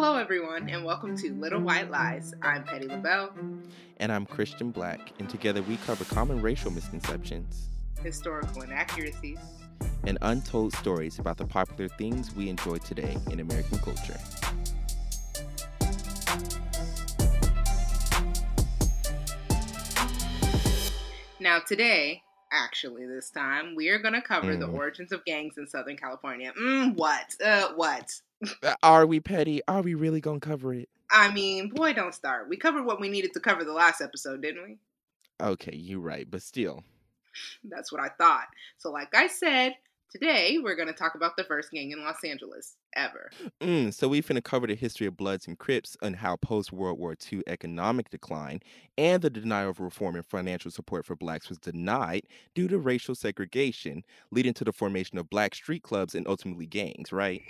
Hello, everyone, and welcome to Little White Lies. I'm Petty LaBelle. And I'm Christian Black, and together we cover common racial misconceptions, historical inaccuracies, and untold stories about the popular things we enjoy today in American culture. Now, today, actually, this time, we are going to cover mm. the origins of gangs in Southern California. Mm, what? Uh, what? Uh, are we petty? Are we really gonna cover it? I mean, boy, don't start. We covered what we needed to cover the last episode, didn't we? Okay, you're right, but still. That's what I thought. So, like I said, today we're to talk about the first gang in Los Angeles ever. Mm, so we finna cover the history of Bloods and Crips and how post World War II economic decline and the denial of reform and financial support for blacks was denied due to racial segregation, leading to the formation of black street clubs and ultimately gangs, right?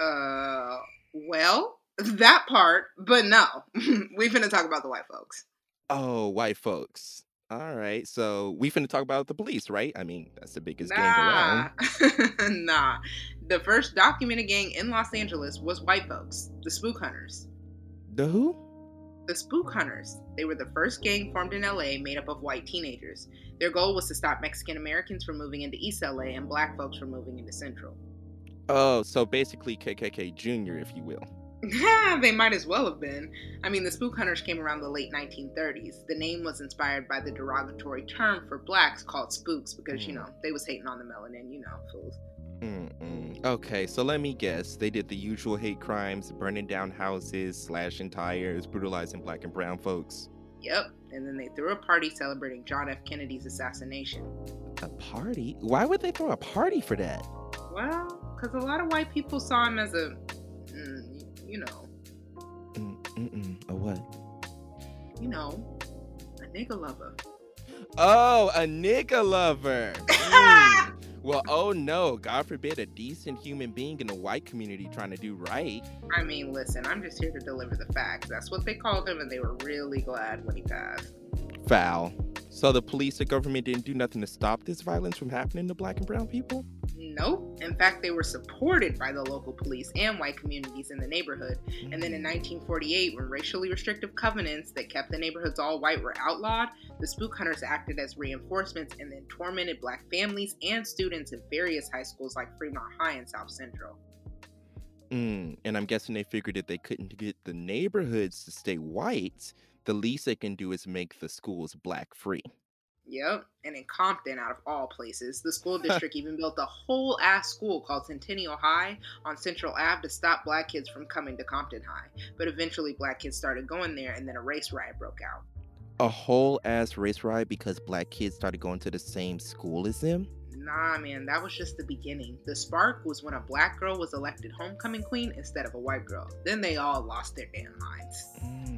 Uh, well, that part, but no. we finna talk about the white folks. Oh, white folks. All right. So we finna talk about the police, right? I mean, that's the biggest nah. gang around. nah. The first documented gang in Los Angeles was white folks, the Spook Hunters. The who? The Spook Hunters. They were the first gang formed in LA made up of white teenagers. Their goal was to stop Mexican Americans from moving into East LA and black folks from moving into Central. Oh, so basically KKK Junior, if you will. They might as well have been. I mean, the spook hunters came around the late 1930s. The name was inspired by the derogatory term for blacks called spooks because, mm. you know, they was hating on the melanin, you know, fools. Mm-mm. Okay, so let me guess. They did the usual hate crimes, burning down houses, slashing tires, brutalizing black and brown folks. Yep, and then they threw a party celebrating John F. Kennedy's assassination. A party? Why would they throw a party for that? Well, because a lot of white people saw him as a, mm, you know, Mm-mm, a what? You know, a nigga lover. Oh, a nigga lover. Mm. well, oh no, God forbid a decent human being in the white community trying to do right. I mean, listen, I'm just here to deliver the facts. That's what they called him, and they were really glad when he passed. Foul. So the police, the government didn't do nothing to stop this violence from happening to black and brown people? Nope. In fact, they were supported by the local police and white communities in the neighborhood. And then in 1948, when racially restrictive covenants that kept the neighborhoods all white were outlawed, the spook hunters acted as reinforcements and then tormented black families and students at various high schools like Fremont High and South Central. Mm, and I'm guessing they figured that they couldn't get the neighborhoods to stay white, the least they can do is make the schools black free. Yep. And in Compton, out of all places, the school district even built a whole ass school called Centennial High on Central Ave to stop black kids from coming to Compton High. But eventually, black kids started going there, and then a race riot broke out. A whole ass race riot because black kids started going to the same school as them? Nah, man, that was just the beginning. The spark was when a black girl was elected homecoming queen instead of a white girl. Then they all lost their damn minds. Mm.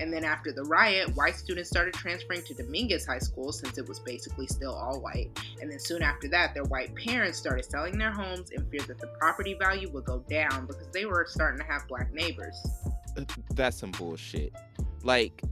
And then after the riot, white students started transferring to Dominguez High School since it was basically still all white. And then soon after that, their white parents started selling their homes in fear that the property value would go down because they were starting to have black neighbors. Uh, that's some bullshit. Like,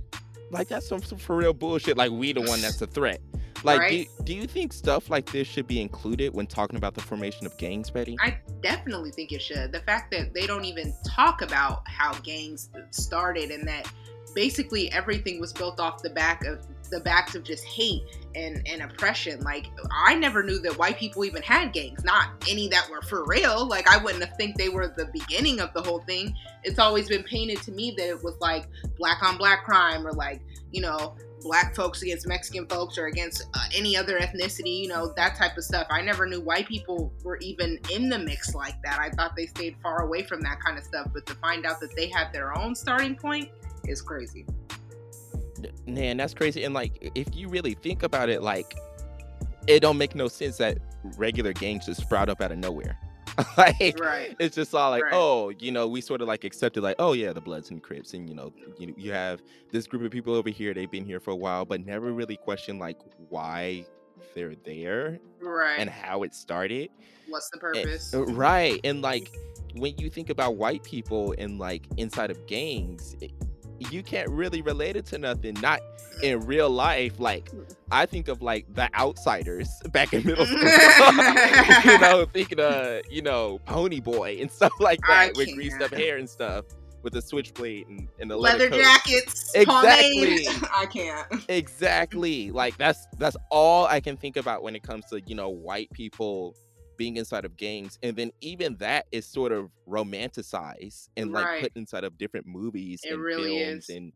like that's some, some for real bullshit. Like we the one that's a threat. Like, right? do, do you think stuff like this should be included when talking about the formation of gangs, Petty? I definitely think it should. The fact that they don't even talk about how gangs started and that basically everything was built off the back of the backs of just hate and, and oppression. Like I never knew that white people even had gangs, not any that were for real. Like I wouldn't have think they were the beginning of the whole thing. It's always been painted to me that it was like black on black crime or like, you know, black folks against Mexican folks or against uh, any other ethnicity, you know, that type of stuff. I never knew white people were even in the mix like that. I thought they stayed far away from that kind of stuff, but to find out that they had their own starting point is crazy. Man, that's crazy. And like, if you really think about it, like, it don't make no sense that regular gangs just sprout up out of nowhere. like, right. it's just all like, right. oh, you know, we sort of like accepted, like, oh yeah, the Bloods and Crips, and you know, you you have this group of people over here. They've been here for a while, but never really questioned like why they're there, right, and how it started. What's the purpose? And, right, and like when you think about white people and like inside of gangs, you can't really relate it to nothing. Not in real life. Like I think of like the outsiders back in middle school. you know, thinking of you know Ponyboy and stuff like that with greased up hair and stuff with a switchblade and, and the leather, leather jackets, exactly. I can't. exactly. Like that's that's all I can think about when it comes to you know white people being inside of gangs and then even that is sort of romanticized and like right. put inside of different movies it and really films is. and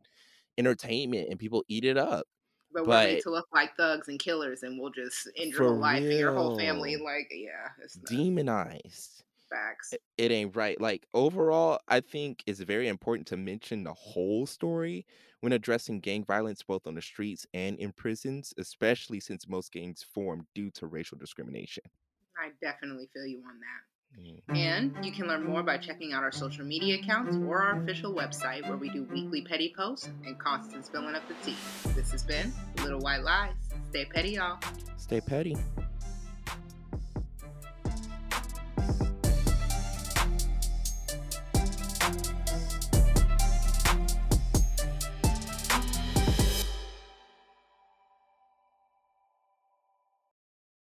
entertainment and people eat it up. But, but we're made to look like thugs and killers and we'll just end your whole life and your whole family like yeah it's demonized. Facts. It, it ain't right. Like overall i think it's very important to mention the whole story when addressing gang violence both on the streets and in prisons especially since most gangs form due to racial discrimination I definitely feel you on that. Mm. And you can learn more by checking out our social media accounts or our official website where we do weekly petty posts and constant spilling up the tea. This has been Little White Lies. Stay petty, y'all. Stay petty.